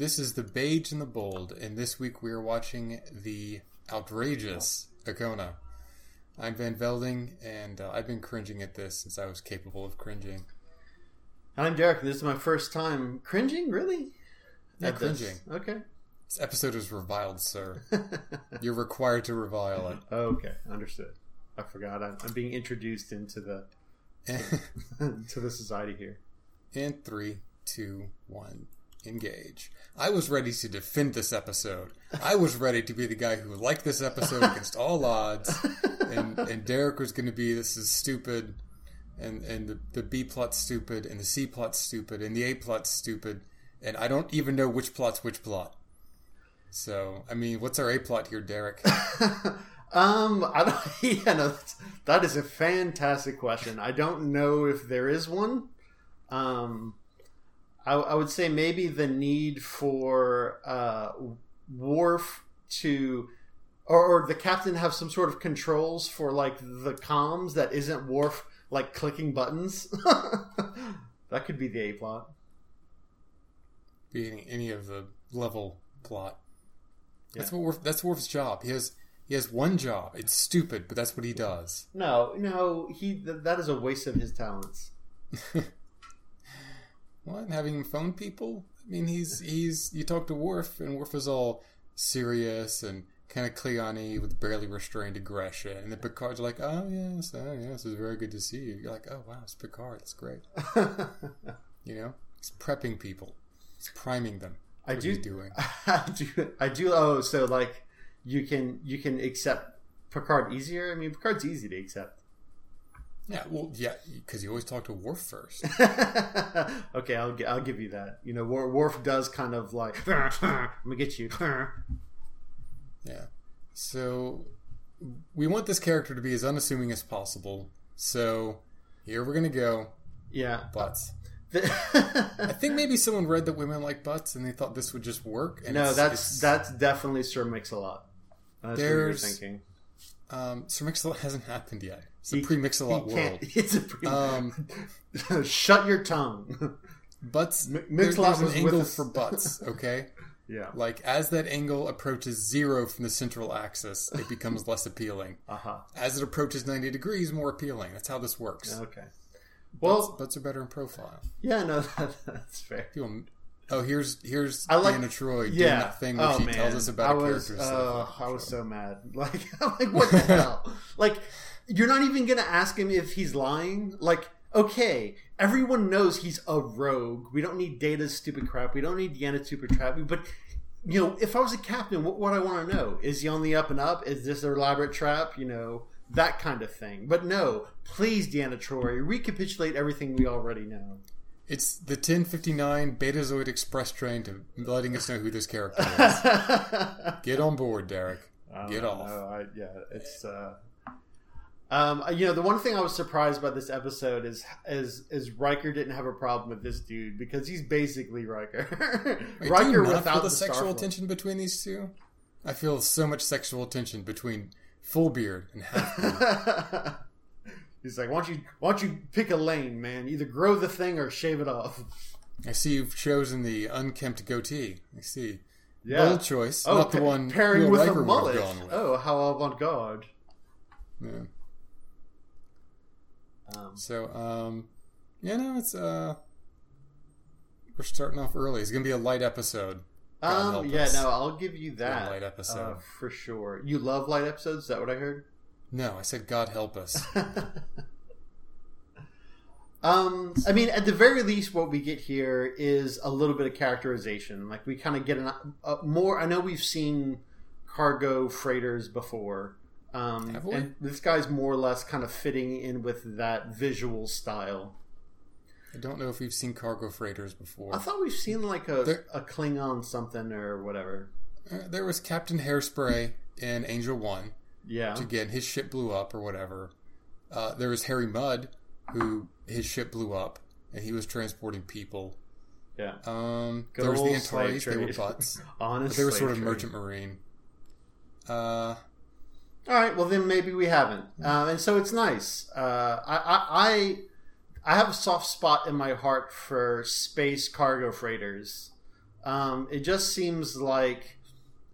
This is the Beige and the Bold, and this week we are watching the outrageous Okona. I'm Van Velding, and uh, I've been cringing at this since I was capable of cringing. I'm Derek. This is my first time cringing. Really? Yeah, At this? cringing. Okay. This episode is reviled, sir. You're required to revile it. okay. Understood. I forgot. I'm, I'm being introduced into the to the society here. And three, two, one, engage. I was ready to defend this episode. I was ready to be the guy who liked this episode against all odds. And, and Derek was going to be this is stupid, and and the, the B plot's stupid, and the C plot's stupid, and the A plot's stupid, and I don't even know which plot's which plot. So I mean, what's our A plot here, Derek? Um, I don't. Yeah, no, that's, that is a fantastic question. I don't know if there is one. Um, I, I would say maybe the need for uh, Worf to, or, or the captain have some sort of controls for like the comms that isn't Worf like clicking buttons. that could be the A plot. Be any, any of the level plot. That's Yeah. what Worf, that's Worf's job. He has he has one job. It's stupid, but that's what he does. No, no, he th- that is a waste of his talents. What? Having him phone people? I mean, he's he's you talk to Worf, and Worf is all serious and kind of Cleone with barely restrained aggression, and then Picard's like, "Oh yes, oh yes, it's very good to see you." You're like, "Oh wow, it's Picard. That's great." You know, he's prepping people, he's priming them. I do doing. I do. I do. Oh, so like you can you can accept Picard easier. I mean, Picard's easy to accept. Yeah, well, yeah, because you always talk to Worf first. okay, I'll I'll give you that. You know, Wor- Worf does kind of like I'm gonna get you. Yeah. So we want this character to be as unassuming as possible. So here we're gonna go. yeah. Butts. I think maybe someone read that women like butts and they thought this would just work. And no, it's- that's it's- that's definitely Sir Mix-a-Lot. That's what you're thinking. um, Sir Mix-a-Lot hasn't happened yet. It's a He- pre-Mix-a-lot he world. It's a pre- Um, Shut your tongue. Butts. Mi- Mix-a-Lot there's was an angle for butts. Okay, yeah. like as that angle approaches zero from the central axis, it becomes less appealing. Uh huh. As it approaches ninety degrees, more appealing. That's how this works. Okay. Well, butts are better in profile. yeah, no, that, that's fair. People, oh, here's here's I like- Deanna Troi doing Yeah. that thing where oh she man, tells us about I a was, character. instead of uh, a I was so mad. Like, I'm like, what the hell? Like, you're not even gonna ask him if he's lying. Like, okay, everyone knows he's a rogue. We don't need Data's stupid crap. We don't need Deanna's stupid crap. But you know, if I was a captain, what would I want to know? Is he on the up and up? Is this an elaborate trap? You know, that kind of thing. But no, please, Deanna Troi, recapitulate everything we already know. It's the 1059 Betazoid Express train to letting us know who this character is. Get on board, Derek. Get off. I, yeah, it's. Uh, um, you know, the one thing I was surprised by this episode is is is Riker didn't have a problem with this dude because he's basically Riker. Wait, do you Riker not without feel the, the sexual tension between these two? I feel so much sexual tension between full beard and half beard. he's like, why don't you why don't you pick a lane, man? Either grow the thing or shave it off. I see you've chosen the unkempt goatee. I see. Yeah. Bold choice. Oh, not the one pairing with Riker a mullet. with. Oh, how avant garde. Yeah. Um, So, um, yeah, no, it's, uh, we're starting off early. It's going to be a light episode. Um yeah, us. no, I'll give you that light episode. uh, for sure. You love light episodes? Is that what I heard? No, I said God help us. um, I mean, at the very least, what we get here is a little bit of characterization. Like we kind of get an, a more. I know we've seen cargo freighters before, um, and this guy's more or less kind of fitting in with that visual style. I don't know if we've seen cargo freighters before. I thought we've seen like a, There- a Klingon something or whatever. Uh, there was Captain Hairspray in Angel One. Yeah, Which again, his ship blew up or whatever. Uh, there was Harry Mudd, who his ship blew up and he was transporting people. yeah. Um, there was the Antares. They were butts. Honest, But they were sort of trade. merchant marine. Uh, All right, well then maybe we haven't, uh, and so it's nice. Uh, I, I I have a soft spot in my heart for space cargo freighters. Um, it just seems like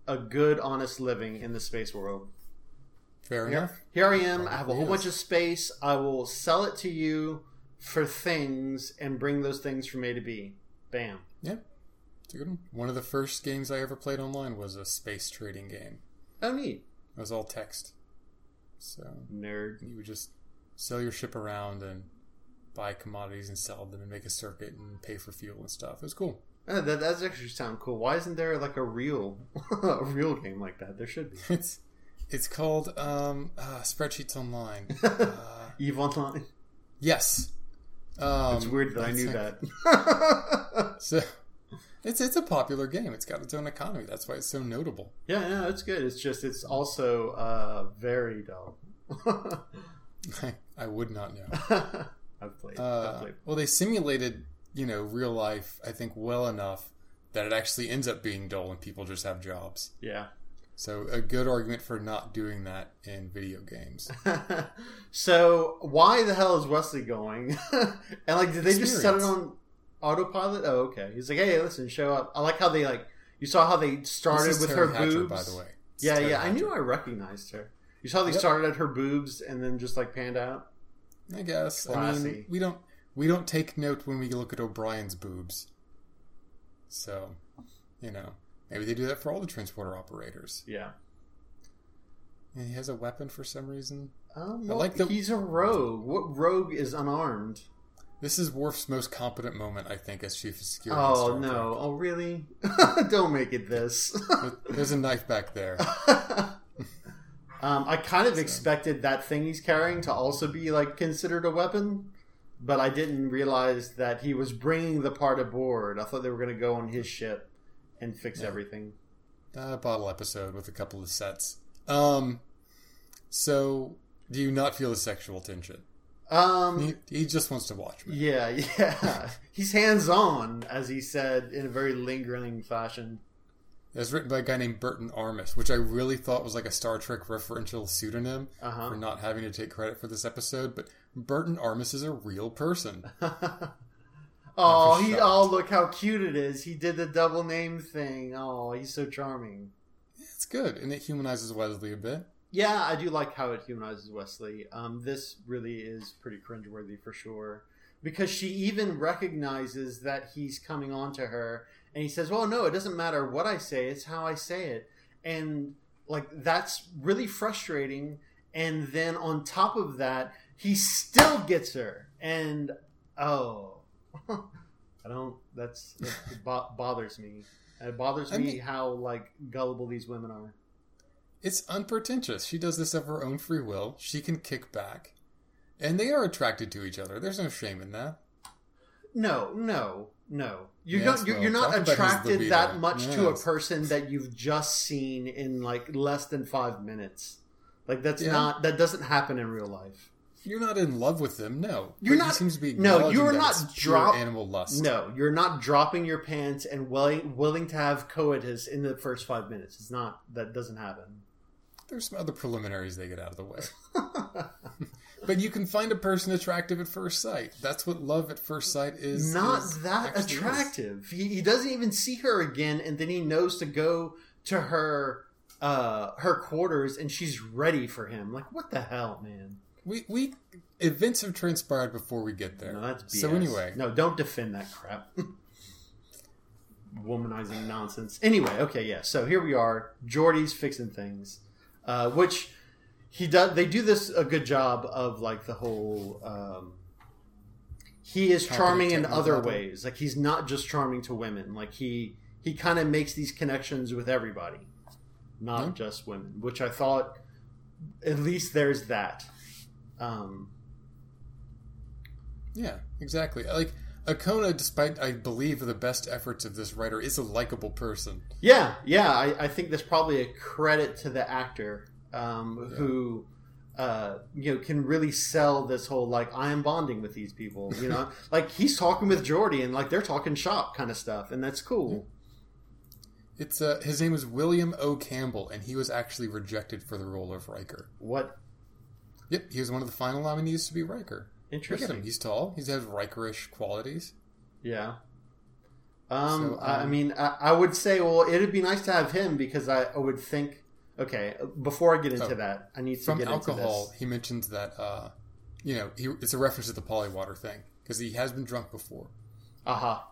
a good, honest living in the space world. Fair enough. here I am. I have a whole bunch of space. I will sell it to you for things and bring those things from A to B. Bam. Yeah, it's a good one. One of the first games I ever played online was a space trading game. Oh, neat. It was all text, so Nerd. you would just sell your ship around and buy commodities and sell them and make a circuit and pay for fuel and stuff. It was cool. That does actually sound cool. Why isn't there like a real, a real game like that? There should be. It's it's called um, uh, Spreadsheets Online. Uh, Eve Online. yes. Um, It's weird that I knew like- that. So it's it's a popular game. It's got its own economy. That's why it's so notable. yeah, no, it's good. It's just it's also uh, very dull. I, I would not know. I've played. I've Uh, played. well, they simulated you know real life. I think well enough that it actually ends up being dull and people just have jobs. Yeah. So a good argument for not doing that in video games. so why the hell is Wesley going? and like, did they just set it on autopilot? Oh, okay. He's like, hey, listen, show up. I like how they like. You saw how they started with Teri her Hatcher, boobs. by the way. It's Yeah, Teri yeah. I knew I recognized her. You saw they Yep. started at her boobs and then just like panned out. I guess. I mean, we don't we don't take note when we look at O'Brien's boobs. So, you know, maybe they do that for all the transporter operators. Yeah. And he has a weapon for some reason. Um, I like the- he's a rogue. What rogue is unarmed? This is Worf's most competent moment, I think, as chief of security. Oh no! Oh really? Don't make it this. There's a knife back there. um, I kind of expected that thing he's carrying to also be like considered a weapon, but I didn't realize that he was bringing the part aboard. I thought they were going to go on his ship and fix Yeah. everything. A bottle episode with a couple of sets. Um, so do you not feel the sexual tension? Um, He, he just wants to watch me. yeah, yeah. He's hands on, as he said in a very lingering fashion. It was written by a guy named Burton Armus, which I really thought was like a Star Trek referential pseudonym Uh huh. for not having to take credit for this episode. But Burton Armus is a real person. oh, he! Oh, look how cute it is. He did the double name thing. Oh, he's so charming. It's good, and it humanizes Wesley a bit. Yeah, I do like how it humanizes Wesley. Um, this really is pretty cringeworthy for sure. Because she even recognizes that he's coming on to her and he says, Well, no, it doesn't matter what I say, it's how I say it. And like that's really frustrating. And then on top of that, he still gets her. And oh I don't that's bo- bothers me. It bothers I me mean- how like gullible these women are. It's unpretentious. She does this of her own free will. She can kick back. And they are attracted to each other. There's no shame in that. No, no, no. You're Yes, not. You're, well, you're not attracted that much to a person that you've just seen in like less than five minutes. Like that's Yeah. not. That doesn't happen in real life. You're not in love with them, no. You're But not- seems to be no, you're not drop- animal lust. No, you're not dropping your pants and willing willing to have coitus in the first five minutes. It's not. That doesn't happen. There's some other preliminaries they get out of the way. but you can find a person attractive at first sight. That's what love at first sight is. not is- that attractive. He, he doesn't even see her again, and then he knows to go to her uh her quarters, and she's ready for him. Like what the hell, man? We we events have transpired before we get there. No, that's BS. So anyway, no, don't defend that crap. Womanizing nonsense. Anyway, okay, yeah. So here we are. Geordi's fixing things, uh, which he does. They do this a good job of like the whole. Um, he is Talking charming in other level. ways. Like he's not just charming to women. Like he he kind of makes these connections with everybody, not Mhm. just women. Which I thought, at least there's that. Um, yeah, exactly. Like Okona, despite I believe the best efforts of this writer, is a likable person. Yeah, yeah. I, I think that's probably a credit to the actor um, Yeah. who, uh, you know, can really sell this whole like I am bonding with these people. You know, like he's talking with Geordi and like they're talking shop kind of stuff, and that's cool. It's uh, his name is William O. Campbell, and he was actually rejected for the role of Riker. What Yep, he was one of the final nominees to be Riker. Look at him. interesting? He's tall. He has Rikerish qualities. Yeah. Um, So, I I um, mean, I, I would say, well, it'd be nice to have him because I, I would think. Okay, before I get into Oh. that, I need to From get alcohol, into this. he mentions that uh, you know he, it's a reference to the polywater thing because he has been drunk before. Aha.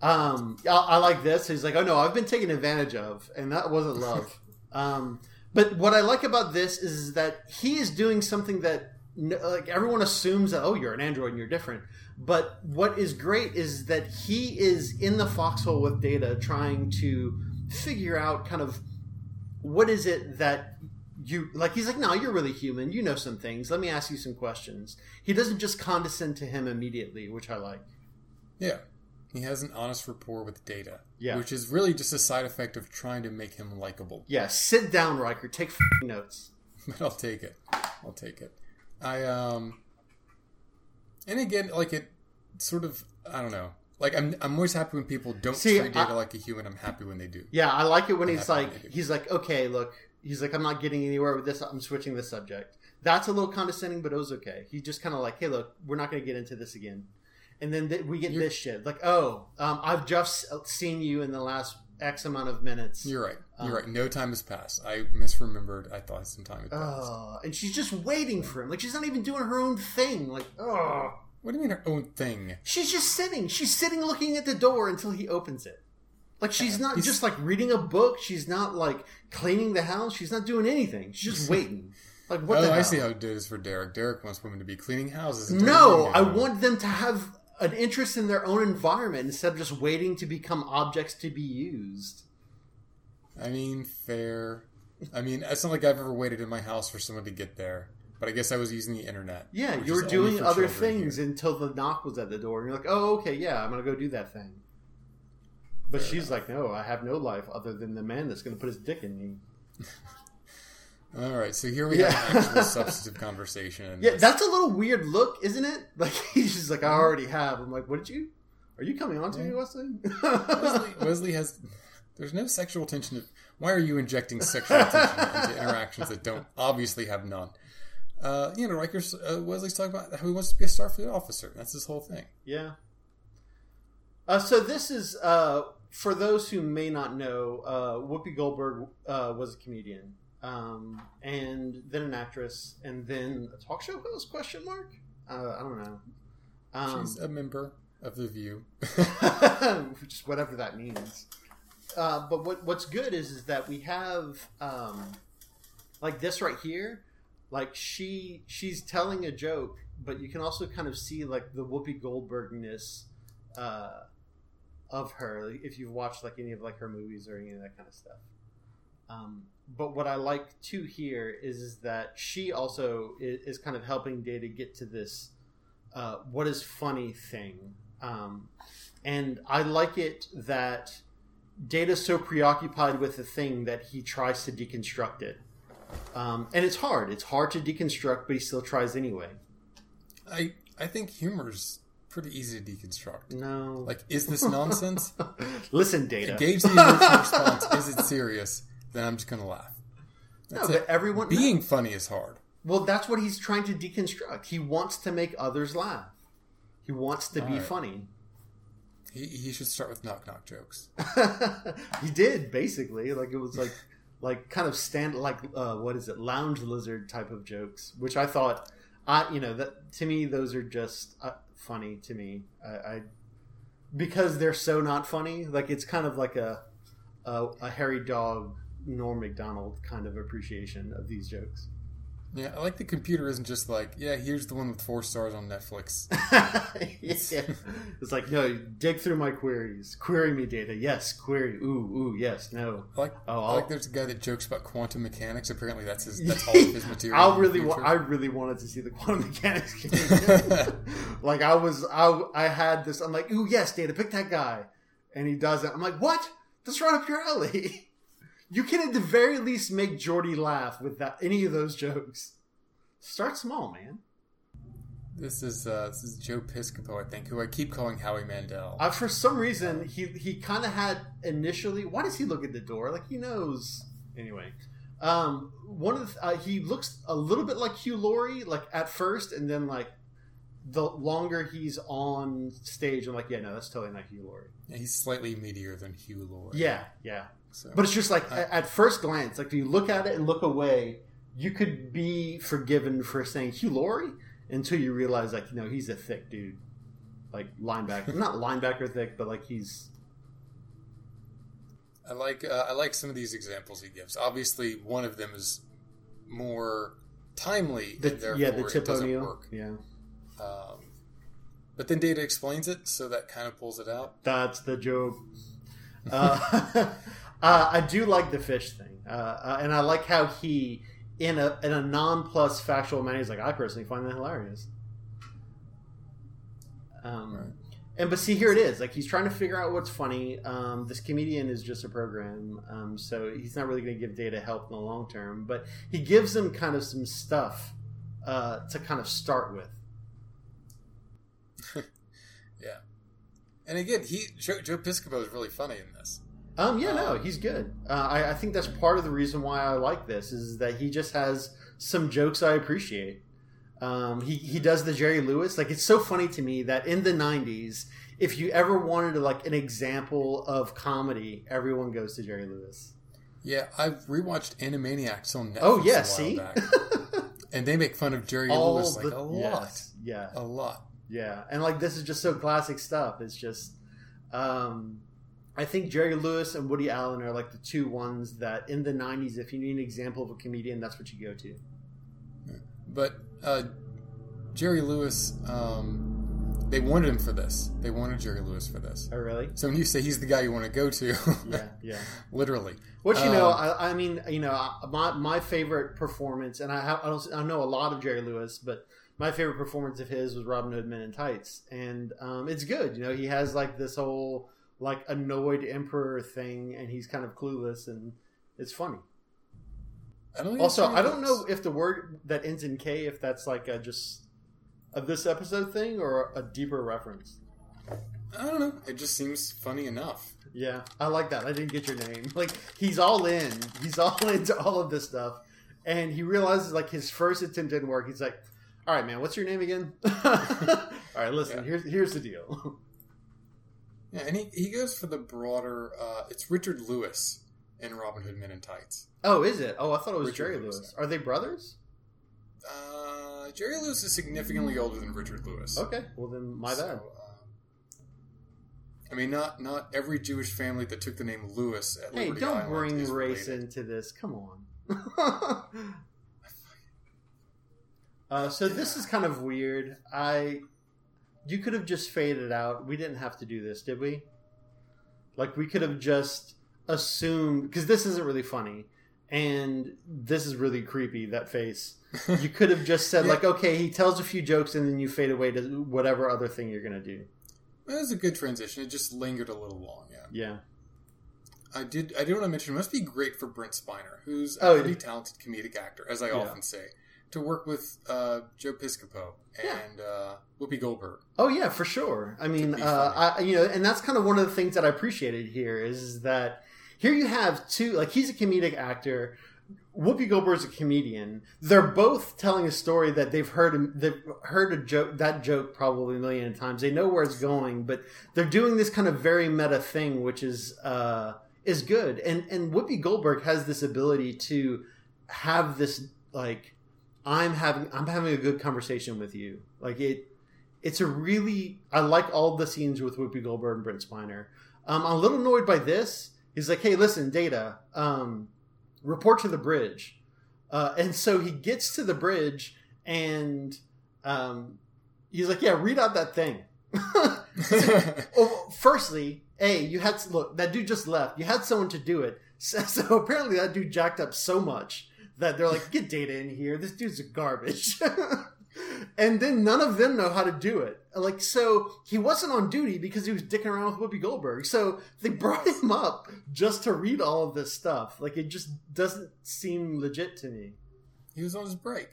Um, I, I like this. He's like, oh no, I've been taken advantage of, and that wasn't love. um, but what I like about this is that he is doing something that like everyone assumes that oh you're an android and you're different. But what is great is that he is in the foxhole with data, trying to figure out kind of what is it that you like. He's like, no, you're really human. You know some things. Let me ask you some questions. He doesn't just condescend to him immediately, which I like. Yeah, he has an honest rapport with Data. Yeah. which is really just a side effect of trying to make him likable. Yeah, sit down, Riker. Take notes. but I'll take it. I'll take it. I um, and again, like it, sort of. I don't know. Like I'm, I'm always happy when people don't See, treat data I- like a human. I'm happy when they do. Yeah, I like it when I'm he's like, he's like, okay, look, he's like, I'm not getting anywhere with this. I'm switching the subject. That's a little condescending, but it was okay. He just kind of like, hey, look, we're not going to get into this again. And then th- we get You're- this shit. Like, oh, um, I've just seen you in the last X amount of minutes. You're right. You're Um, right. No time has passed. I misremembered. I thought some time had passed. Oh, and she's just waiting for him. Like she's not even doing her own thing. Like, oh, what do you mean her own thing? she's just sitting. She's sitting looking at the door until he opens it. Like she's not He's- just like reading a book. She's not like cleaning the house. She's not doing anything. She's just waiting. Like what? oh, I see how it is for Derek. Derek wants women to be cleaning houses. No, I want them to have an interest in their own environment instead of just waiting to become objects to be used. I mean, fair. I mean, it's not like I've ever waited in my house for someone to get there. But I guess I was using the internet. Yeah, you were doing other things here. until the knock was at the door, and you're like, "Oh, okay, yeah, I'm gonna go do that thing." But Fair she's like, "No, I have no life other than the man that's gonna put his dick in me." All right, so here we Yeah. have an actual substantive conversation. Yeah, that's a little weird look, isn't it? Like he's just like, "I already have." I'm like, "What did you? Are you coming on to me, Wesley?" Wesley, Wesley has. There's no sexual tension. Why are you injecting sexual tension into interactions that don't obviously have none? Uh, you know, Riker's uh, Wesley's talking about how he wants to be a Starfleet officer. That's his whole thing. Yeah. Uh, so this is uh, for those who may not know. Uh, Whoopi Goldberg uh, was a comedian, um, and then an actress, and then a talk show host? Question mark? Uh, I don't know. Um, She's a member of the View. just whatever that means. Uh, but what what's good is is that we have um, like this right here. Like she she's telling a joke, but you can also kind of see like the Whoopi Goldbergness uh, of her like, if you've watched like any of like her movies or any of that kind of stuff. Um, but what I like too here is, is that she also is, is kind of helping Data get to this uh, what is funny thing. Um, and I like it that Data's so preoccupied with the thing that he tries to deconstruct it. Um, and it's hard. It's hard to deconstruct, but he still tries anyway. I I think humor's pretty easy to deconstruct. No. Like, is this nonsense? Listen, Data. Gauge the emotional response. Is it serious? Then I'm just gonna laugh. no, That's but everyone. Being funny is hard. Well, that's what he's trying to deconstruct. He wants to make others laugh. He wants to be Alright. funny. He, he should start with knock knock jokes. he did basically like it was like like kind of stand like uh, what is it lounge lizard type of jokes which i thought i you know that to me those are just uh, funny to me I, I because they're so not funny like it's kind of like a a, a hairy dog norm Macdonald kind of appreciation of these jokes Yeah, I like the computer isn't just like, yeah, here's the one with four stars on Netflix. yeah. It's like, no, dig through my queries. Query me data. Yes, query. Ooh, ooh, yes, no. I like, Oh, I like there's a guy that jokes about quantum mechanics. Apparently, that's his. That's all of his material. I really, wa- I really wanted to see the quantum mechanics game. like I was, I, I had this. I'm like, ooh, yes, Data, pick that guy, and he does it. I'm like, what? That's right up your alley. You can at the very least make Geordi laugh with that any of those jokes. Start small, man. This is uh, this is Joe Piscopo, I think, who I keep calling Howie Mandel. Uh, for some reason, he he kind of had initially. Why does he look at the door? Like he knows. Anyway, um, one of the, uh, he looks a little bit like Hugh Laurie, like at first, and then like the longer he's on stage, I'm like, yeah, no, that's totally not Hugh Laurie. Yeah, he's slightly meatier than Hugh Laurie. Yeah, yeah. So, But it's just like I- at first glance, like if you look at it and look away, you could be forgiven for saying Hugh Laurie until you realize, like, you know, he's a thick dude, like linebacker, not linebacker thick, but like he's I like uh, I like some of these examples he gives. Obviously, one of them is more timely, the and therefore yeah the it Tip doesn't O'Neill, work. yeah. Um, but then Data explains it, so that kind of pulls it out. That's the joke. Uh, uh, I do like the fish thing, uh, uh, and I like how he, in a in a non plus factual manner, he's like, I personally find that hilarious. Um, Right. And but see, here it is. Like he's trying to figure out what's funny. Um, this comedian is just a program, um, so he's not really going to give Data help in the long term. But he gives him kind of some stuff uh, to kind of start with. Yeah, and again, he Joe, Joe Piscopo is really funny in this. Um, yeah, no, Um, he's good. Uh, I, I think that's part of the reason why I like this is that he just has some jokes I appreciate. Um, he he does the Jerry Lewis. Like it's so funny to me that in the '90s, if you ever wanted to, like an example of comedy, everyone goes to Jerry Lewis. Yeah, I've rewatched Animaniacs on Netflix. Oh a yeah, while see, back, and they make fun of Jerry all Lewis like the a lot, yes, yeah, a lot. yeah, and like this is just so classic stuff. It's just, um, I think Jerry Lewis and Woody Allen are like the two ones that in the '90s, if you need an example of a comedian, that's what you go to. But uh, Jerry Lewis, um, they wanted him for this. They wanted Jerry Lewis for this. Oh, really? So when you say he's the guy you want to go to, Yeah, yeah. literally. Which you know, Um, I, I mean, you know, my my favorite performance, and I have, I, don't, I know a lot of Jerry Lewis, but my favorite performance of his was Robin Hood Men in Tights, and um, it's good. You know, he has like this whole like annoyed emperor thing, and he's kind of clueless, and it's funny. I Also, I don't know if the word that ends in K, if that's like a just a this episode thing or a deeper reference. I don't know. It just seems funny enough. Yeah, I like that. I didn't get your name. Like he's all in. He's all into all of this stuff, and he realizes like his first attempt didn't work. He's like, "All right, man, what's your name again?" all right, listen. Yeah. Here's here's the deal. Yeah, and he, he goes for the broader. Uh, it's Richard Lewis in Robin Hood Men in Tights. oh, is it? Oh, I thought it was Richard Jerry Lewis. Lewis. Are they brothers? Uh, Jerry Lewis is significantly older than Richard Lewis. Okay, well then my So, bad. um, I mean, not not every Jewish family that took the name Lewis at Hey, Liberty don't Island bring race related. into this. Come on. uh, so this is kind of weird. I, you could have just faded out. We didn't have to do this, did we? Like we could have just assumed because this isn't really funny, and this is really creepy. That face. You could have just said Yeah. like, okay, he tells a few jokes, and then you fade away to whatever other thing you're gonna do. That was a good transition. It just lingered a little long. Yeah, Yeah. I did. I did want to mention. It must be great for Brent Spiner, who's a Oh, pretty talented comedic actor, as I Yeah. often say, to work with uh, Joe Piscopo Yeah. and uh, Whoopi Goldberg. Oh yeah, for sure. I mean, uh. I you know, and that's kind of one of the things that I appreciated here is that here you have two like he's a comedic actor. Whoopi Goldberg's a comedian. They're both telling a story that they've heard. They've heard a joke that joke probably a million times. They know where it's going, but they're doing this kind of very meta thing, which is uh, is good. And and Whoopi Goldberg has this ability to have this like I'm having I'm having a good conversation with you. Like it it's a really I like all the scenes with Whoopi Goldberg and Brent Spiner. Um, I'm a little annoyed by this. He's like, "Hey, listen, Data, um, report to the bridge." Uh, and so he gets to the bridge, and um, he's like, "Yeah, read out that thing." oh, firstly, a you had look that dude just left. You had someone to do it. So, so apparently that dude jacked up so much that they're like, "Get Data in here. This dude's a garbage." and then none of them know how to do it. Like, so he wasn't on duty because he was dicking around with Whoopi Goldberg. So they brought him up just to read all of this stuff. Like, it just doesn't seem legit to me. he was on his break.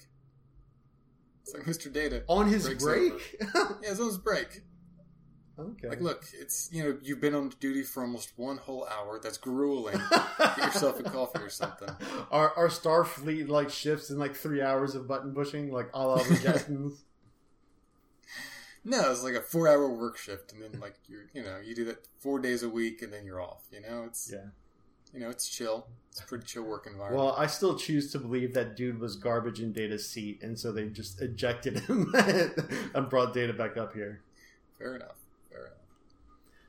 It's like Mr. Data. On his break? Yeah, he was on his break. Okay. Like, look, it's you know you've been on duty for almost one whole hour. That's grueling. Get yourself a coffee or something. Our, our Starfleet like shifts in like three hours of button pushing, like a la the Jetsons. No, it's like a four-hour work shift, and then like you're, you know, you do that four days a week, and then you're off. You know, it's Yeah. you know, it's chill. It's a pretty chill work environment. Well, I still choose to believe that dude was garbage in Data's seat, and so they just ejected him and brought Data back up here. Fair enough.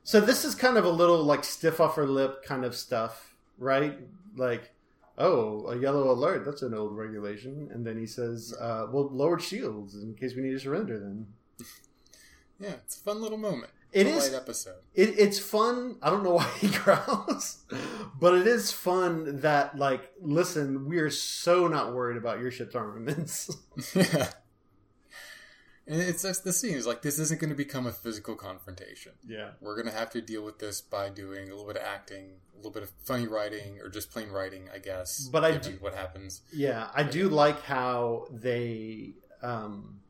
So this is kind of a little like stiff upper lip kind of stuff, right? Like, oh, a yellow alert, that's an old regulation. And then he says, uh, well, lowered shields in case we need to surrender then. Yeah, it's a fun little moment. It It's a is- light episode. It, it's fun. I don't know why he growls, but it is fun that, like, listen, we are so not worried about your ship's armaments. yeah. And it's just the scene is like this isn't going to become a physical confrontation. yeah. We're going to have to deal with this by doing a little bit of acting, a little bit of funny writing, or just plain writing, I guess. But I do- what happens. Yeah, I do like how they. Um,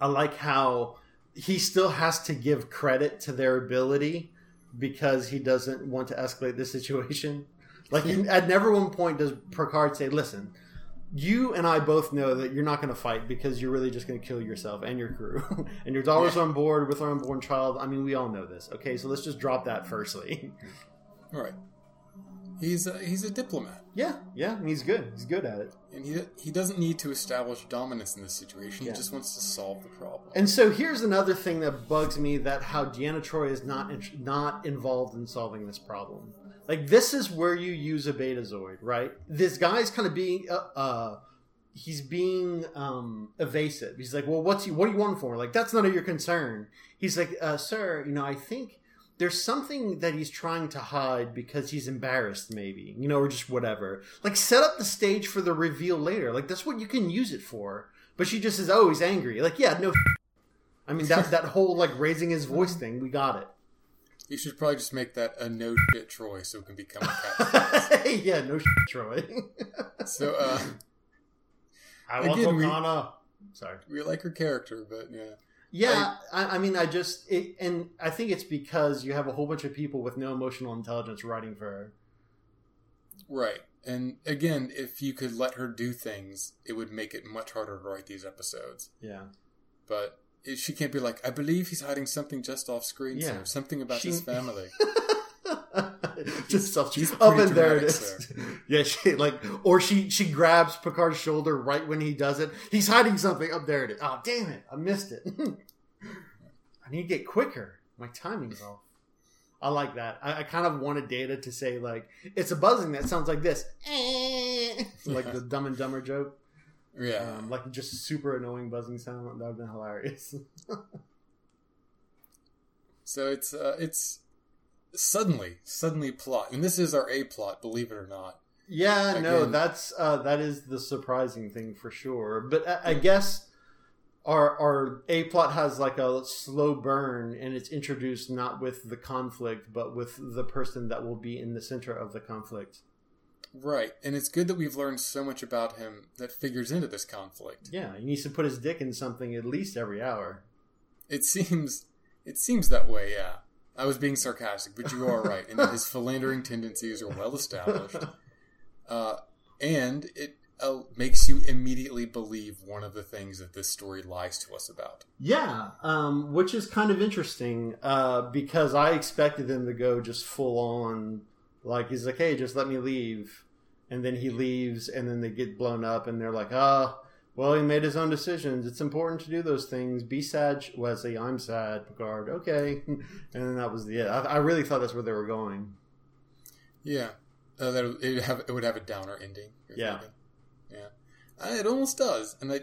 I like how he still has to give credit to their ability because he doesn't want to escalate the situation. Like, at never one point does Picard say, "Listen, you and I both know that you're not going to fight because you're really just going to kill yourself and your crew, and your daughter's Yeah. on board with our unborn child. I mean, we all know this. Okay, so let's just drop that firstly. Right. He's a, he's a diplomat, yeah, yeah, he's good. He's good at it. and he he doesn't need to establish dominance in this situation. Yeah. He just wants to solve the problem. And so here's another thing that bugs me that how Deanna Troi is not not involved in solving this problem. Like this is where you use a Betazoid, right? This guy's kind of being uh, uh he's being um evasive. He's like, "Well, what's you what do you want for?" Like that's none of your concern. He's like, uh, "Sir, you know, I think there's something that he's trying to hide because he's embarrassed maybe, you know, or just whatever. Like set up the stage for the reveal later. Like that's what you can use it for." But she just says, "Oh, he's angry." Like, yeah, no I mean that that whole like raising his voice thing, we got it. You should probably just make that a no shit Troi so it can become a cat. yeah, no shit, Troi. so uh, I want Again, we- Okona. Sorry. we like her character, but yeah. Yeah, I, I mean, I just it, and I think it's because you have a whole bunch of people with no emotional intelligence writing for her. Right. And again, if you could let her do things, it would make it much harder to write these episodes. Yeah, But she can't be like, I believe he's hiding something just off screen, Yeah. sir. Something about She- his family. just stuff. she's up and there it is. Yeah, she like, or she she grabs Picard's shoulder right when he does it. He's hiding something. Up there it is. Oh damn it! I missed it. I need to get quicker. My timing's off. I like that. I, I kind of wanted Data to say like, it's a buzzing that sounds like this, like the Dumb and Dumber joke. Yeah. Um, like just super annoying buzzing sound. That would have been hilarious. so it's uh, it's suddenly suddenly plot, and this is our A plot, believe it or not. Yeah, no, that's uh, that is the surprising thing for sure. But I, I guess our our a plot has like a slow burn, and it's introduced not with the conflict, but with the person that will be in the center of the conflict. Right, and it's good that we've learned so much about him that figures into this conflict. Yeah, he needs to put his dick in something at least every hour. It seems it seems that way, yeah. I was being sarcastic, but you are right, and that his philandering tendencies are well established. Uh, and it uh, makes you immediately believe one of the things that this story lies to us about. Yeah, um, which is kind of interesting uh, because I expected him to go just full on, like he's like, "Hey, just let me leave," and then he leaves, and then they get blown up, and they're like, "Ah, well, he made his own decisions. It's important to do those things. Be sad, Wesley. I'm sad, Picard. Okay," and then that was the End. I, I really thought that's where they were going. Yeah, uh, that it would have it would have a downer ending. Yeah. thinking. yeah, uh, it almost does, and I,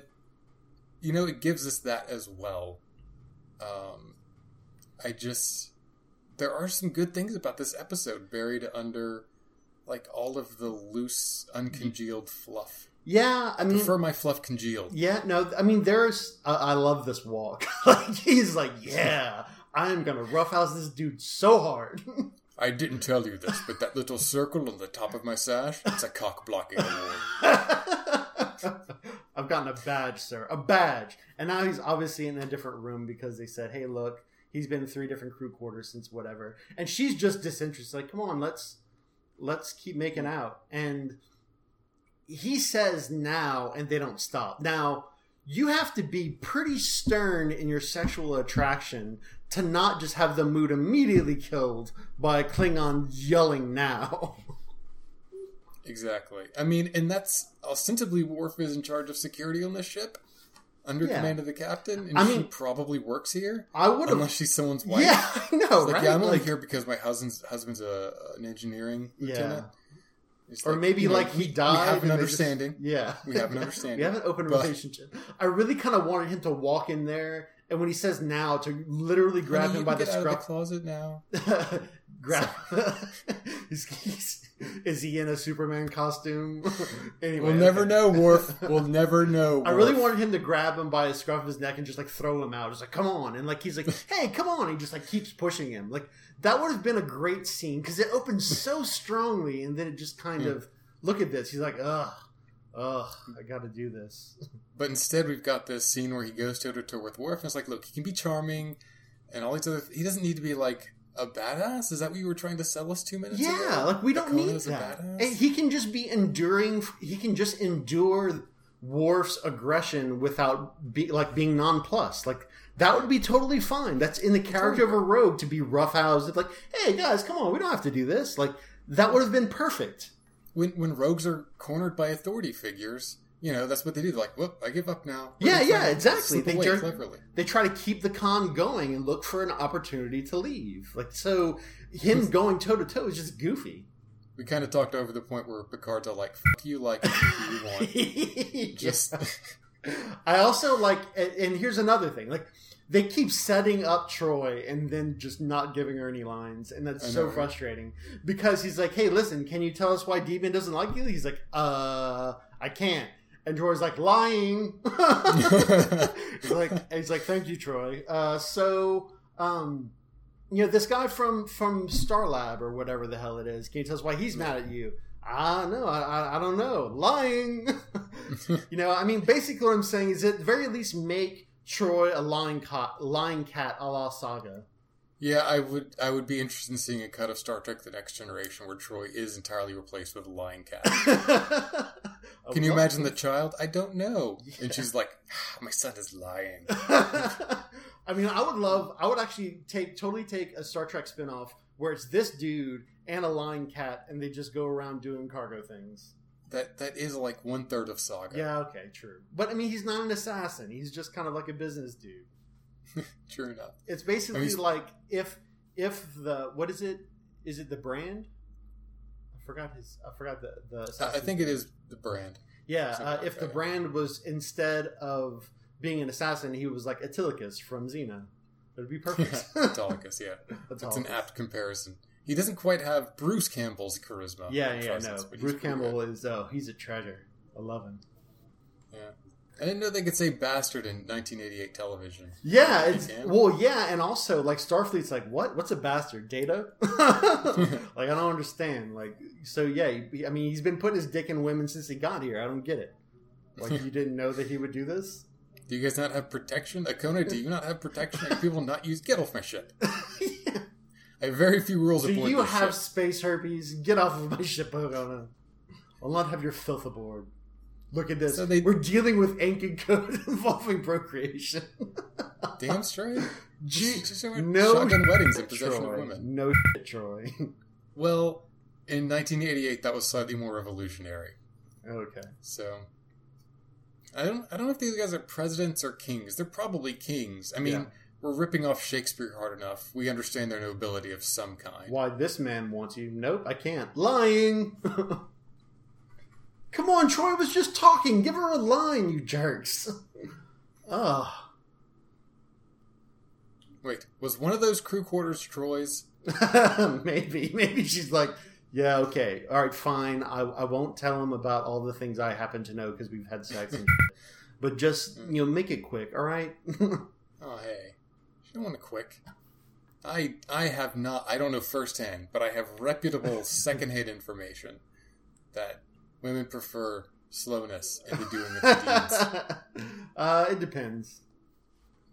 you know, it gives us that as well. Um, I just there are some good things about this episode buried under like all of the loose, uncongealed fluff. Yeah, I mean, prefer my fluff congealed. Yeah, no, I mean, there's. I, I love this walk. like he's like, yeah, I'm gonna roughhouse this dude so hard. I didn't tell you this, but that little circle on the top of my sash, it's a cock blocking award. I've gotten a badge, sir, a badge, and now he's obviously in a different room because they said, hey, look, he's been three different crew quarters since whatever, and she's just disinterested. Like, come on, let's let's keep making out, and he says now, and they don't stop now. you have to be pretty stern in your sexual attraction to not just have the mood immediately killed by Klingon yelling now. Exactly. I mean, and that's ostensibly Worf is in charge of security on this ship, under Yeah. command of the captain, and I she mean- probably works here, I would have. unless she's someone's wife. Yeah, I know, like, right? yeah, I'm only Like- here because my husband's husband's a an engineering lieutenant. Or maybe you know, like he died. We have an they just- understanding. yeah, We have an understanding. we have an open But- relationship. I really kind of wanted him to walk in there, and when he says now, to literally grab him by can the get out of the scruff. closet now. grab. he's, he's, is he in a Superman costume? anyway, We'll never okay. know, Worf. We'll never know. I really wanted him to grab him by the scruff of his neck and just like throw him out. Just like, come on. And like, he's like, hey, come on. He just like keeps pushing him. Like, that would have been a great scene because it opens so strongly and then it just kind of, look at this. He's like, ugh, ugh, I got to do this. But instead, we've got this scene where he goes toe to toe with Worf, and it's like, look, he can be charming, and all these other. He doesn't need to be like a badass. Is that what you were trying to sell us two minutes ago? Yeah, like we don't Dakota need that. he can just be enduring. He can just endure Worf's aggression without be like being nonplussed. Like that would be totally fine. That's in the character of a rogue to be roughhoused. Like, hey guys, come on, we don't have to do this. Like that would have been perfect. When when rogues are cornered by authority figures, you know that's what they do. They're like, whoop, I give up now. Yeah, yeah, exactly. They away. They try to keep the con going and look for an opportunity to leave. Like so, him going toe to toe is just goofy. We kind of talked over the point where Picard's all like, "Fuck you, like you want." Just I also like, and here's another thing: like they keep setting up Troi and then just not giving her any lines, and that's I so know. frustrating because he's like, "Hey, listen, can you tell us why Demon doesn't like you?" He's like, "Uh, I can't." And Troi's like, "Lying." he's like, he's like, "Thank you, Troi." Uh, so, um. You know this guy from from Straleb or whatever the hell it is. Can you tell us why he's mad at you? Ah, no, I, I, I don't know. Lying. You know, I mean, basically, what I'm saying is, at the very least, make Troi a lying cat, lying cat, a la Saga. yeah, I would. I would be interested in seeing a cut of Star Trek: The Next Generation where Troi is entirely replaced with a lying cat. Can you imagine the child? I don't know. And she's like, "Ah, "My son is lying." I mean, I would love. I would actually take totally take a Star Trek spinoff where it's this dude and a lying cat, and they just go around doing cargo things. That that is like one third of Saga. Yeah, okay, true. But I mean, he's not an assassin. He's just kind of like a business dude. True enough. It's basically I mean, like if if the what is it? Is it the brand? Forgot his. I forgot the the. I, think it is the brand. Yeah, uh, if the brand was instead of being an assassin, he was like Autolycus from Xena. That'd be perfect. Autolycus, yeah. That's an apt comparison. He doesn't quite have Bruce Campbell's charisma. Yeah, yeah, no. presence, but Bruce Campbell good. is oh, he's a treasure. I love him. Yeah. I didn't know they could say bastard in 1988 television. Yeah, it's well, yeah, and also like Starfleet's like, what? What's a bastard? Data? like I don't understand. Like so, yeah. I mean, he's been putting his dick in women since he got here. I don't get it. Like you didn't know that he would do this? Do you guys not have protection? Uh, Okona, do you not have protection? Are people not use? Get off my ship. I have very few rules Do you have ship. space herpes? Get off of my ship, Okona. I'll not have your filth aboard. Look at this. So they- We're dealing with ancient code involving procreation. Damn straight. Gee, so no shotgun weddings in possession Troi. of women. No shit, Troi. Well, in 1988, that was slightly more revolutionary. okay. So I don't I don't know if these guys are presidents or kings. They're probably kings. I mean, Yeah. we're ripping off Shakespeare hard enough. We understand their nobility of some kind. Why this man wants you? Nope, I can't. Lying. Come on, Troi was just talking. Give her a line, you jerks. Ugh. Ah. Wait, was one of those crew quarters Troi's? maybe, maybe she's like, yeah, okay, all right, fine. I, I won't tell him about all the things I happen to know because we've had sex and. But just you know, make it quick, all right? Oh hey, she don't want to quick. I I have not. I don't know firsthand, but I have reputable secondhand information that women prefer slowness in the doing of the deeds. uh, it depends.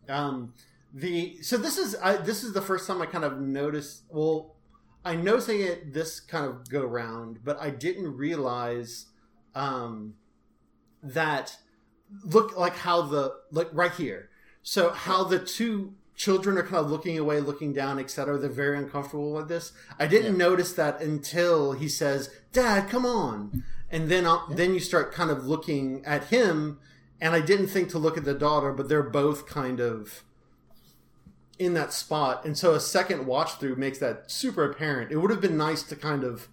Um, the so this is I, this is the first time I kind of noticed. Well, I noticing it this kind of go round, but I didn't realize um, that look like how the like right here. So how the two children are kind of looking away, looking down, etc. They're very uncomfortable with this. I didn't Yeah. notice that until he says, "Dad, come on," and then uh, then you start kind of looking at him. And I didn't think to look at the daughter, but they're both kind of in that spot. And so a second watch through makes that super apparent. It would have been nice to kind of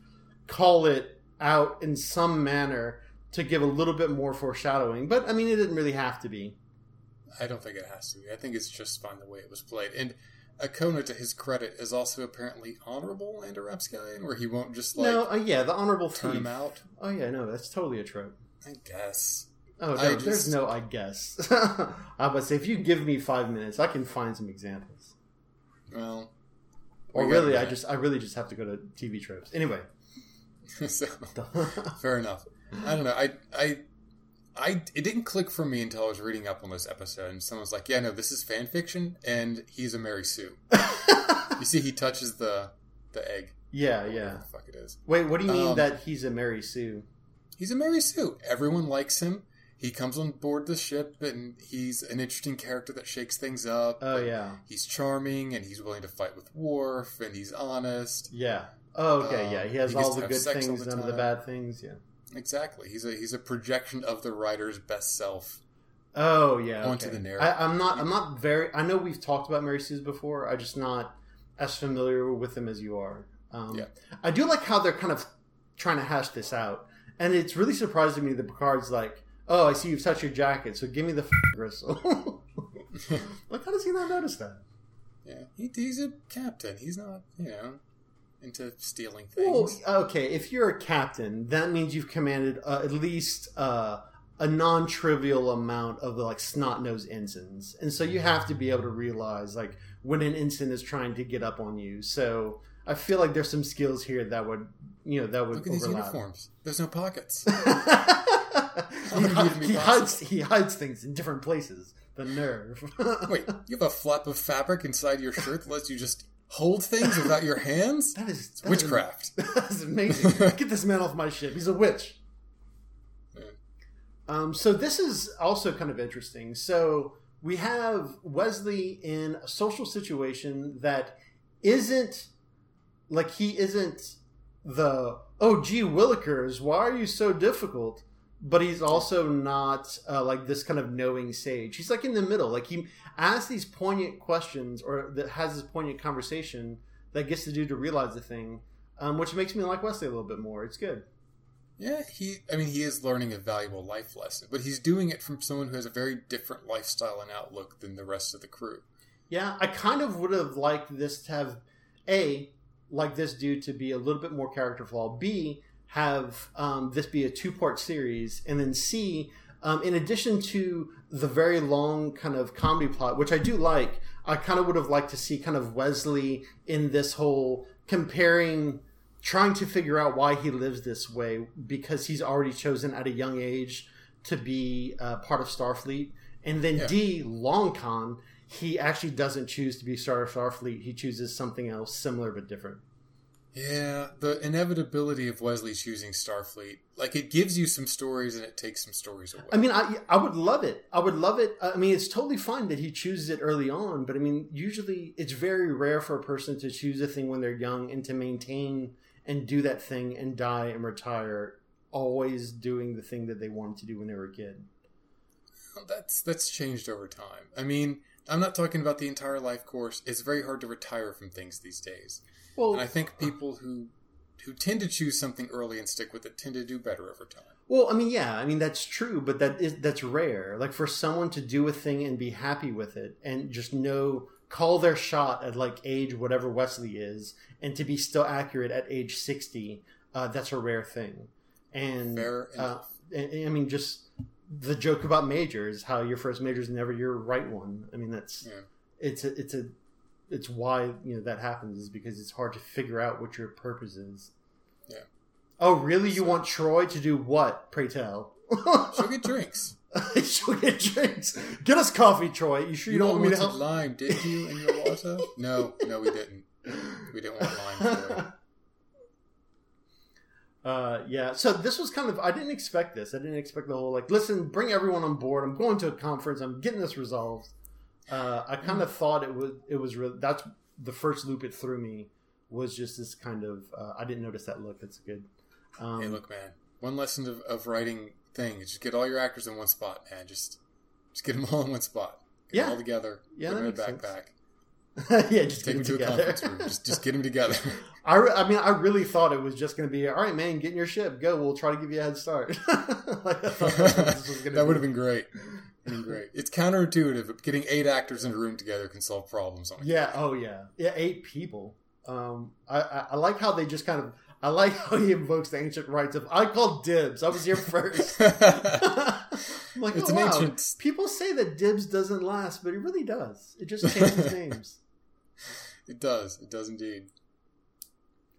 call it out in some manner to give a little bit more foreshadowing. But I mean, it didn't really have to be. I don't think it has to be. I think it's just fine the way it was played. And Okona, to his credit, is also apparently honorable and a Rapscallion, where he won't just like no, uh, yeah, the honorable turn thief. him out. Oh yeah, no, that's totally a trope. I guess. Oh, no, just- there's no I guess. I would say if you give me five minutes, I can find some examples. Well, Or we really, I just I really just have to go to TV tropes. Anyway, so fair enough. I don't know. I I I it didn't click for me until I was reading up on this episode, and someone was like, "Yeah, no, this is fan fiction, and he's a Mary Sue." You see, he touches the the egg. yeah, yeah. fuck it is. Wait, what do you mean Um, that he's a Mary Sue? He's a Mary Sue. Everyone likes him. He comes on board the ship, and he's an interesting character that shakes things up. Oh yeah, He's charming, and he's willing to fight with Worf, and he's honest. yeah. Oh okay, Uh, yeah. He has he all the good things, the none of the bad things. Yeah. Exactly. He's a he's a projection of the writer's best self. Oh yeah. Onto okay. the narrative. I, I'm not. I'm not very. I know we've talked about Mary Sue's before. I'm just not as familiar with them as you are. Um, Yeah. I do like how they're kind of trying to hash this out, and it's really surprising me that Picard's like, "Oh, I see you've touched your jacket, so give me the f- gristle." like, how does he not notice that? Yeah, he, he's a captain. He's not, you know, into stealing Well, things. okay, if you're a captain, that means you've commanded uh, at least uh, a non-trivial amount of the like snot-nosed ensigns, and so you have to be able to realize like when an ensign is trying to get up on you. So I feel like there's some skills here that would, you know, that would Look at these uniforms. There's no pockets. he, would hi- even be he hides he hides things in different places. The nerve. Wait, you have a flap of fabric inside your shirt that lets you just hold things without your hands? that is that is- witchcraft. That's amazing. Get this man off my ship. He's a witch. Yeah. Um, so this is also kind of interesting. So we have Wesley in a social situation that isn't like he isn't the oh gee Willikers, why are you so difficult? But he's also not uh, like this kind of knowing sage. He's like in the middle. Like he asks these poignant questions or that has this poignant conversation that gets the dude to realize the thing, um, which makes me like Wesley a little bit more. It's good. Yeah, he. I mean, he is learning a valuable life lesson, but he's doing it from someone who has a very different lifestyle and outlook than the rest of the crew. Yeah, I kind of would have liked this to have a like this dude to be a little bit more character flaw. B have um, this be a two part series, and then C, um, in addition to the very long kind of comedy plot, which I do like, I kind of would have liked to see kind of Wesley in this whole comparing, trying to figure out why he lives this way because he's already chosen at a young age to be uh, part of Starfleet, and then Yeah. D long con. He actually doesn't choose to be Star of Starfleet. He chooses something else, similar but different. Yeah, the inevitability of Wesley choosing Starfleet, like it gives you some stories and it takes some stories away. I mean, I I would love it. I would love it. I mean, it's totally fine that he chooses it early on, but I mean, usually it's very rare for a person to choose a thing when they're young and to maintain and do that thing and die and retire, always doing the thing that they wanted to do when they were a kid. that's that's changed over time. I mean, I'm not talking about the entire life course. It's very hard to retire from things these days, Well, and I think people who who tend to choose something early and stick with it tend to do better over time. Well, I mean, yeah, I mean that's true, but that is that's rare. Like for someone to do a thing and be happy with it, and just know call their shot at like age whatever Wesley is, and to be still accurate at age sixty, uh, that's a rare thing. And uh, and I mean, just the joke about majors, how your first major is never your right one. I mean, that's Yeah. it's a it's a it's why you know that happens is because it's hard to figure out what your purpose is. Yeah. Oh, really? You So- want Troi to do what? Pray tell. She'll get drinks. She'll get drinks. Get us coffee, Troi. You sure you, don't want me to help? lime, did you, in your water? No, no, we didn't. We didn't want lime. Troi. Uh, yeah. So this was kind of I didn't expect this. I didn't expect the whole like, listen, bring everyone on board. I'm going to a conference. I'm getting this resolved. Uh, I kind of thought it was it was really that's the first loop it threw me was just this kind of uh, I didn't notice that look. That's good. Um, hey, look, man. One lesson of, of writing thing is just get all your actors in one spot, man. Just just get them all in one spot. Get Yeah. them all together. Yeah, Put them in a backpack. yeah, just Take get them it to a together. conference room. Just just get them together. I, re- I mean, I really thought it was just going to be all right, man. Get in your ship, go. We'll try to give you a head start. like, I thought that's what this was that would be. have been great. Been great. It's counterintuitive. but Getting eight actors in a room together can solve problems. On Yeah. Oh, yeah. Yeah. Eight people. Um, I, I, I like how they just kind of. I like how he invokes the ancient rights of. I called dibs. I was here first. Like, It's oh, an wow. ancient- People say that dibs doesn't last, but it really does. It just changes names. it does. It does indeed.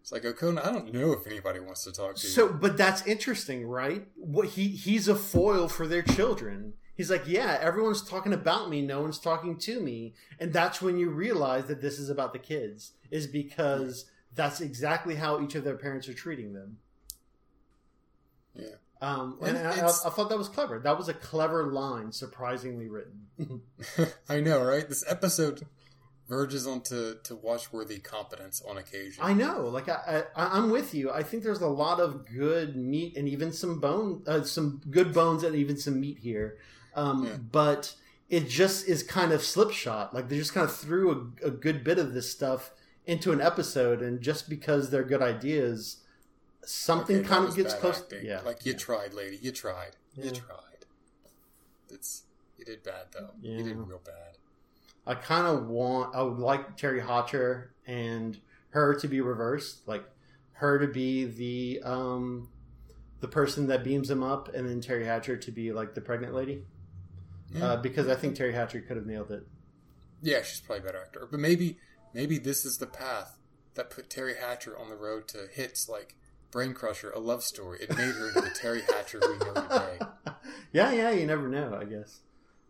It's like Okona. I don't know if anybody wants to talk to you. So, but that's interesting, right? What he he's a foil for their children. He's like, yeah, everyone's talking about me, no one's talking to me, and that's when you realize that this is about the kids, is because that's exactly how each of their parents are treating them. Yeah. Um, and I, I, thought that was clever. That was a clever line, surprisingly written. I know, right? This episode verges onto to watch-worthy competence on occasion. I know, like I, I, I'm with you. I think there's a lot of good meat and even some bone, uh, some good bones and even some meat here. Um, Yeah. But it just is kind of slipshod. Like they just kind of threw a, a good bit of this stuff into an episode, and just because they're good ideas, something Okay, kind of gets close. acting. Yeah, like you tried, lady. You tried. Yeah. You tried. It's you did bad though. Yeah. You did real bad. I kind of want. I would like Teri Hatcher and her to be reversed, like her to be the um, the person that beams him up, and then Teri Hatcher to be like the pregnant lady. Yeah. Uh, because I think Teri Hatcher could have nailed it. Yeah, she's probably a better actor. But maybe maybe this is the path that put Teri Hatcher on the road to hits like Brain Crusher, a love story. It made her into the Teri Hatcher we know today. yeah, yeah, you never know. I guess.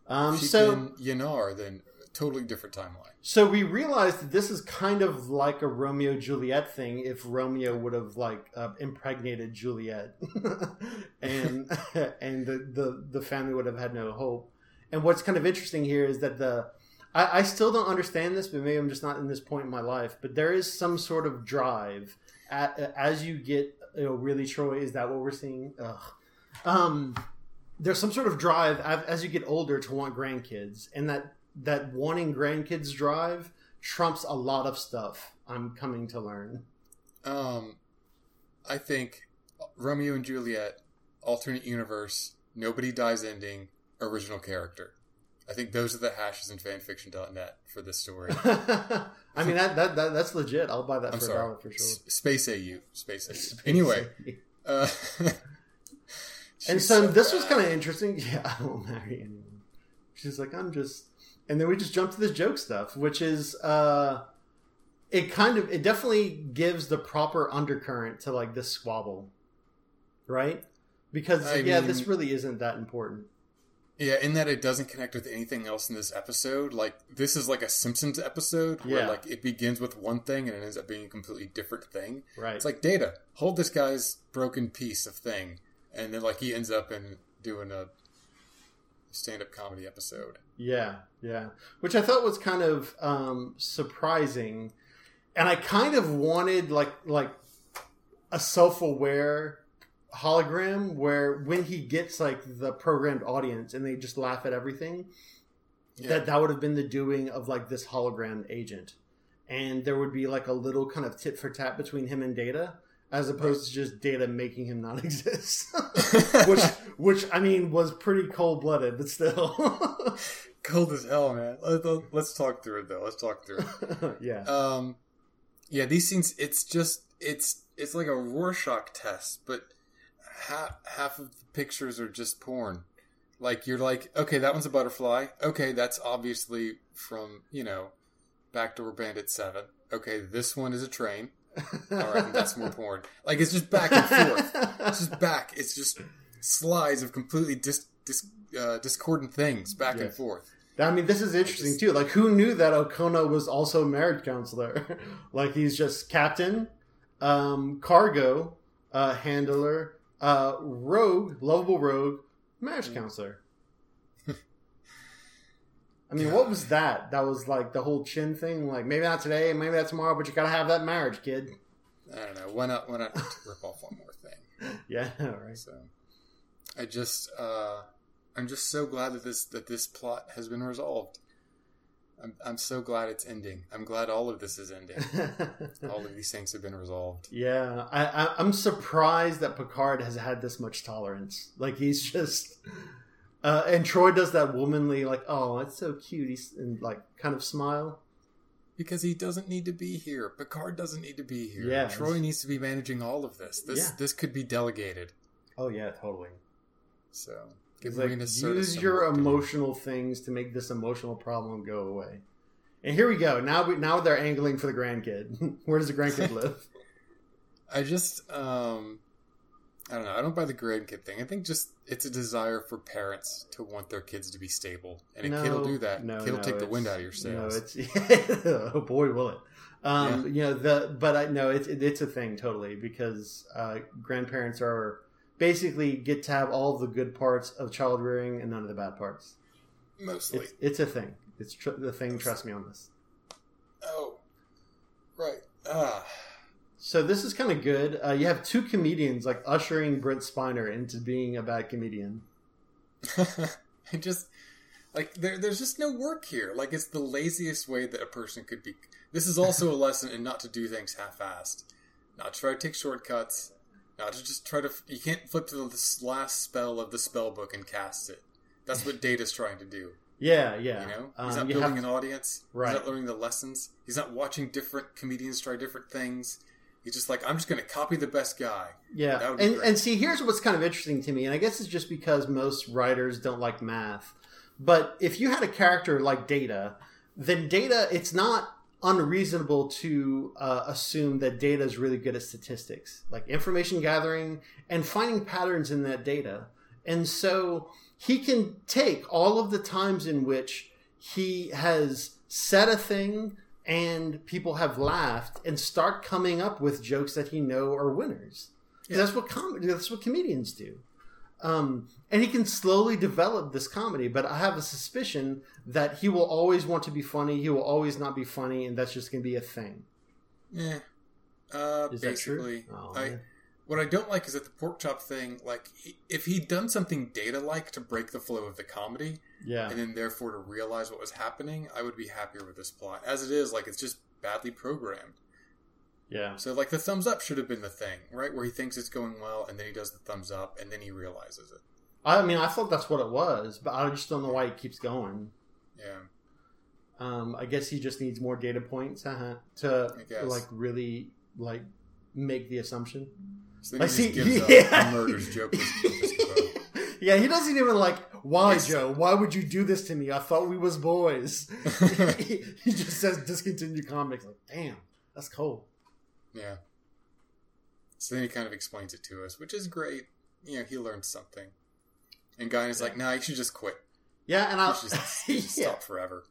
Um, If she'd so, been Yanar, then totally different timeline. so we realized that this is kind of like a Romeo Juliet thing. If Romeo would have like uh, impregnated Juliet, and and the, the the family would have had no hope. And what's kind of interesting here is that the I, I still don't understand this, but maybe I'm just not in this point in my life. But there is some sort of drive at, as you get you know really Troi. Is that what we're seeing? Ugh. Um, there's some sort of drive as, you get older to want grandkids, and that that wanting grandkids drive trumps a lot of stuff. I'm coming to learn. Um, I think Romeo and Juliet, alternate universe, nobody dies ending, original character. I think those are the hashes in fanfiction.net for this story. I mean that, that that that's legit. I'll buy that I'm for a dollar for sure. S- Space AU. Space AU. Anyway, uh, and she's so, this was kind of interesting. Yeah, I won't marry anyone. She's like, I'm just, and then we just jump to this joke stuff, which is, uh, it kind of, it definitely gives the proper undercurrent to like this squabble, right? Because I yeah, mean- this really isn't that important. Yeah, in that it doesn't connect with anything else in this episode. Like this is like a Simpsons episode where Yeah. like it begins with one thing and it ends up being a completely different thing. Right. It's like Data, hold this guy's broken piece of thing, and then like he ends up in doing a stand-up comedy episode. Yeah, yeah. Which I thought was kind of um, surprising, and I kind of wanted like like a self-aware hologram where when he gets like the programmed audience and they just laugh at everything, Yeah. that that would have been the doing of like this hologram agent, and there would be like a little kind of tit for tat between him and Data. As opposed to just Data making him not exist, which, which I mean, was pretty cold blooded, but still, Cold as hell, man. Let- let- Let's talk through it though. Let's talk through it. yeah. Um, yeah, these scenes. It's just it's it's like a Rorschach test, but half half of the pictures are just porn. Like you're like, okay, that one's a butterfly. Okay, that's obviously from you know, Backdoor Bandit Seven. Okay, this one is a train. All right, that's more porn. Like it's just back and forth. It's just back. It's just slides of completely dis, dis, uh, discordant things back and forth. I mean, this is interesting just- too. Like, who knew that Okona was also a marriage counselor? like, he's just captain, um, cargo, uh, handler, uh, rogue, lovable rogue, marriage counselor. I mean, what was that? That was like the whole chin thing. Like maybe not today, maybe not tomorrow, but you gotta have that marriage, kid. I don't know. Why not? Why not rip off one more thing? Yeah, right. So, I just, uh, I'm just so glad that this that this plot has been resolved. I'm I'm so glad it's ending. I'm glad all of this is ending. all of these things have been resolved. yeah, I, I, I'm surprised that Picard has had this much tolerance. Like he's just, uh, and Troi does that womanly, like, oh, that's so cute, he's and like kind of smile. Because he doesn't need to be here. Picard doesn't need to be here. Yeah. Troi needs to be managing all of this. This Yeah. this could be delegated. Oh yeah, totally. So give like, use your emotional things to make this emotional problem go away. And here we go. Now we now they're angling for the grandkid. Where does the grandkid live? I just um I don't know. I don't buy the grandkid thing. I think just it's a desire for parents to want their kids to be stable, and a kid will do that. No, kid will no, take the wind out of your sails. No, it's oh boy, will it? Um, You know the, but I no, it's it's a thing totally because uh, grandparents are basically get to have all the good parts of child rearing and none of the bad parts. Mostly. It's it's a thing. It's tr- the thing. Trust me on this. Oh, right. Ah, So this is kind of good. Uh, you have two comedians like ushering Brent Spiner into being a bad comedian. I just like there. There's just no work here. Like it's the laziest way that a person could be. This is also a lesson in not to do things half-assed, not to try to take shortcuts, not to just try to. You can't flip to the last spell of the spell book and cast it. That's what Data's trying to do. Yeah, yeah. You know, he's Um, not you building have- an audience. Right. He's not learning the lessons. He's not watching different comedians try different things. He's just like, I'm just going to copy the best guy. Yeah, and great. and see, here's what's kind of interesting to me, and I guess it's just because most writers don't like math. But if you had a character like Data, then Data, it's not unreasonable to uh, assume that Data is really good at statistics, like information gathering and finding patterns in that data. And so he can take all of the times in which he has said a thing and people have laughed and start coming up with jokes that he know are winners. 'Cause That's what com- that's what comedians do. Um, and he can slowly develop this comedy, but I have a suspicion that he will always want to be funny. He will always not be funny, and that's just going to be a thing. Yeah. Uh, Is that true? basically, Oh, I what I don't like is that the pork chop thing. Like, he, if he'd done something data-like to break the flow of the comedy, Yeah, and then therefore to realize what was happening, I would be happier with this plot. As it is, like it's just badly programmed. Yeah, So, like the thumbs up should have been the thing, right? Where he thinks it's going well, and then he does the thumbs up, and then he realizes it. I mean, I thought that's what it was, but I just don't know why he keeps going. Yeah. Um, I guess he just needs more data points uh to like really like make the assumption. So I he yeah. murders Joe yeah, he doesn't even like why Yes. Joe? Why would you do this to me? I thought we was boys. he, he just says discontinue comics. Like, damn, that's cold. Yeah. So then he kind of explains it to us, which is great. You know, he learned something. And Guy is like, nah, you should just quit. Yeah, and I'll just, you should yeah. stop forever.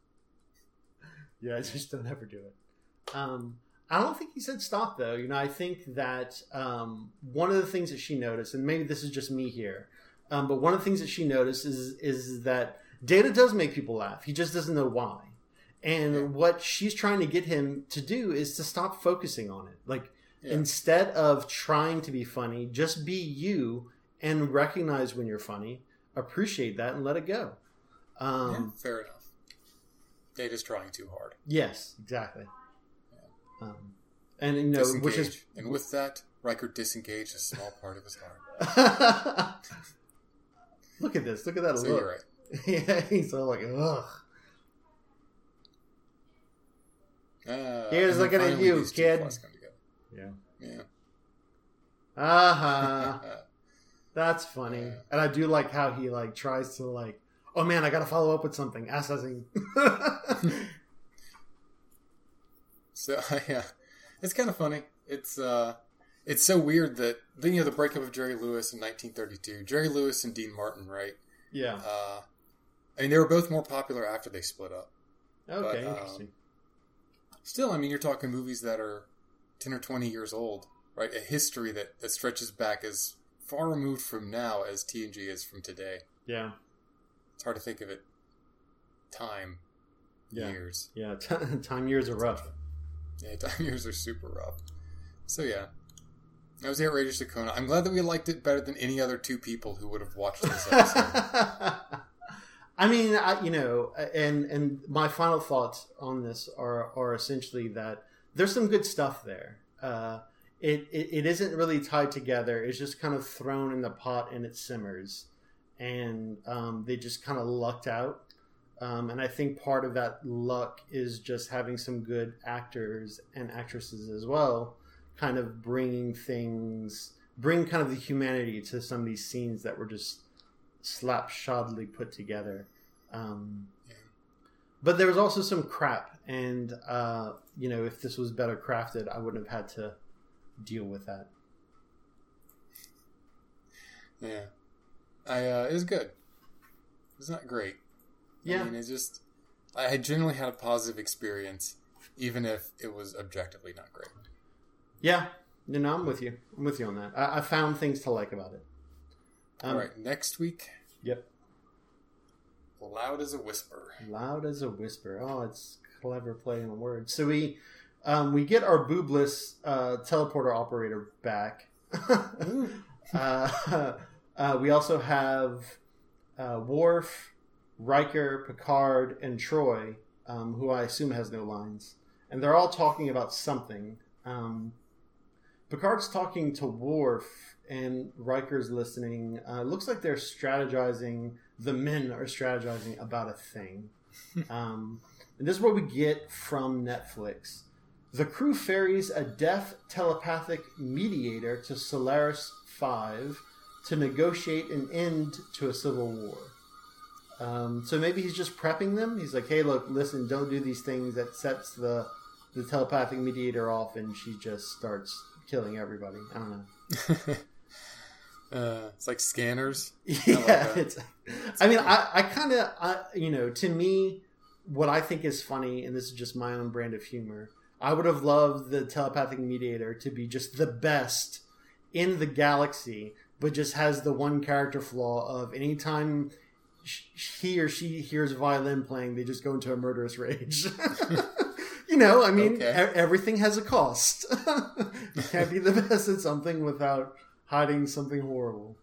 Yeah, just don't ever do it. Um, I don't think he said stop though. You know, I think that um, one of the things that she noticed, and maybe this is just me here, um, but one of the things that she noticed is is that Data does make people laugh. He just doesn't know why. And Yeah. what she's trying to get him to do is to stop focusing on it. Like Yeah. instead of trying to be funny, just be you and recognize when you're funny, appreciate that, and let it go. Um, yeah, fair enough. Data's trying too hard. Yes, exactly. Um, and you know, Disengage. which is And with that, Riker disengaged a small part of his heart. look at this. Look at that So look. right. yeah, he's all like, ugh. Uh, Here's and then looking at you, these kid. plots come. Yeah. Yeah. Uh-huh. That's funny. Yeah. And I do like how he like tries to like, oh man, I gotta follow up with something. Assessing. So yeah, it's kind of funny. It's uh, it's so weird that then you know the breakup of Jerry Lewis in 1932. Jerry Lewis and Dean Martin, right? yeah. Uh, I mean they were both more popular after they split up. Okay, but, um, interesting. Still, I mean you're talking movies that are 10 or 20 years old, right? A history that, that stretches back as far removed from now as TNG is from today. Yeah. It's hard to think of it. Time, Yeah. years. Yeah. T- time years are rough. Yeah, time years are super rough. So yeah, that was the outrageous Okona. I'm glad that we liked it better than any other two people who would have watched this episode. I mean, I, you know, and and my final thoughts on this are are essentially that there's some good stuff there. Uh, it, it it isn't really tied together. It's just kind of thrown in the pot and it simmers, and um, they just kind of lucked out. Um, and I think part of that luck is just having some good actors and actresses as well, kind of bringing things, bring kind of the humanity to some of these scenes that were just slapshodly put together. Um, Yeah. But there was also some crap, and uh, you know, if this was better crafted, I wouldn't have had to deal with that. yeah, I uh, it was good. It's not great. Yeah, I mean, it's just I had generally had a positive experience, even if it was objectively not great. yeah. No, no, I'm with you. I'm with you on that. I, I found things to like about it. Um, All right, next week, Yep. loud as a whisper. Loud as a whisper. Oh, it's clever play on words. So we um, we get our boobless uh, teleporter operator back. uh, uh, we also have uh, Worf, Riker, Picard, and Troi, um, who I assume has no lines, and they're all talking about something. Um, Picard's talking to Worf, and Riker's listening. Uh, looks like they're strategizing. The men are strategizing about a thing. um, and this is what we get from Netflix. The crew ferries a deaf telepathic mediator to Solais 5 to negotiate an end to a civil war. Um, so maybe he's just prepping them. He's like, hey, look, listen, don't do these things. That sets the, the telepathic mediator off, and she just starts killing everybody. I don't know. uh, it's like scanners. Yeah, that. it's. I mean, I, I kind of, I, you know, to me, what I think is funny, and this is just my own brand of humor. I would have loved the telepathic mediator to be just the best in the galaxy, but just has the one character flaw of anytime he or she hears a violin playing, they just go into a murderous rage. you know, I mean, Okay. everything has a cost. you can't be the best at something without hiding something horrible.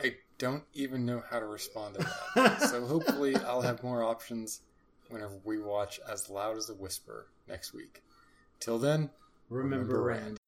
I don't even know how to respond to that. so hopefully, I'll have more options whenever we watch As Loud as a Whisper next week. Till then, Remember, Remember Rand. Rand.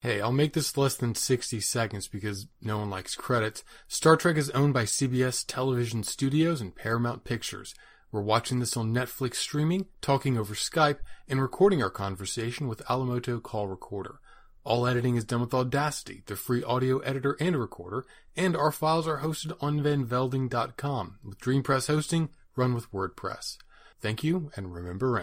Hey, I'll make this less than 60 seconds because no one likes credits. Star Trek is owned by CBS Television Studios and Paramount Pictures. We're watching this on Netflix streaming, talking over Skype, and recording our conversation with Amolto Call Recorder. All editing is done with Audacity, the free audio editor and recorder, and our files are hosted on vanvelding.com. With DreamPress hosting, run with WordPress. Thank you, and remember Rand.